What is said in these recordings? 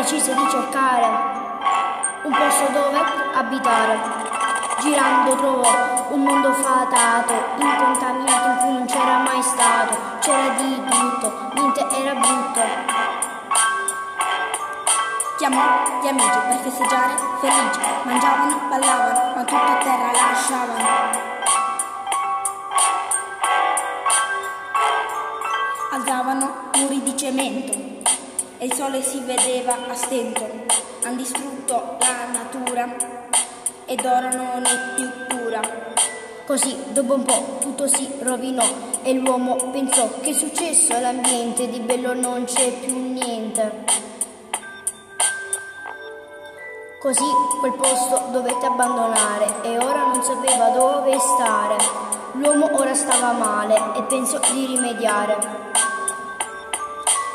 decise di cercare un posto dove abitare. Girando trovò un mondo fatato, incontaminato in cui non c'era mai stato, c'era di tutto, niente era brutto. Chiamò gli amici per festeggiare felici, mangiavano, ballavano, ma tutto a terra lasciavano. Alzavano muri di cemento e il sole si vedeva a stento. Han distrutto la natura ed ora non è più cura. Così, dopo un po', tutto si rovinò e l'uomo pensò che è successo all'ambiente, di bello non c'è più niente. Così quel posto dovette abbandonare e ora non sapeva dove stare. L'uomo ora stava male e pensò di rimediare.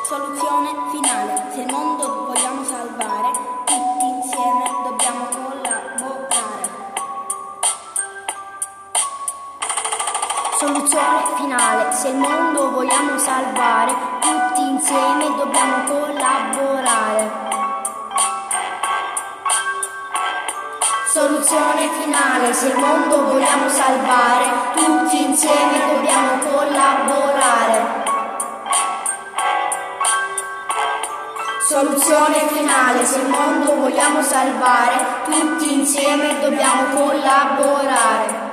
Soluzione finale. Se il mondo vogliamo salvare, tutti insieme dobbiamo collaborare. Soluzione finale. Se il mondo vogliamo salvare, tutti insieme dobbiamo collaborare. Soluzione finale. Se il mondo vogliamo salvare, tutti insieme Soluzione finale, se il mondo vogliamo salvare, tutti insieme dobbiamo collaborare.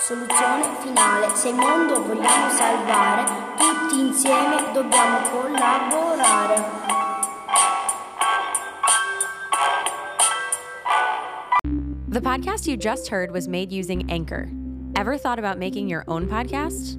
Soluzione finale, se il mondo vogliamo salvare, tutti insieme dobbiamo collaborare. The podcast you just heard was made using Anchor. Ever thought about making your own podcast?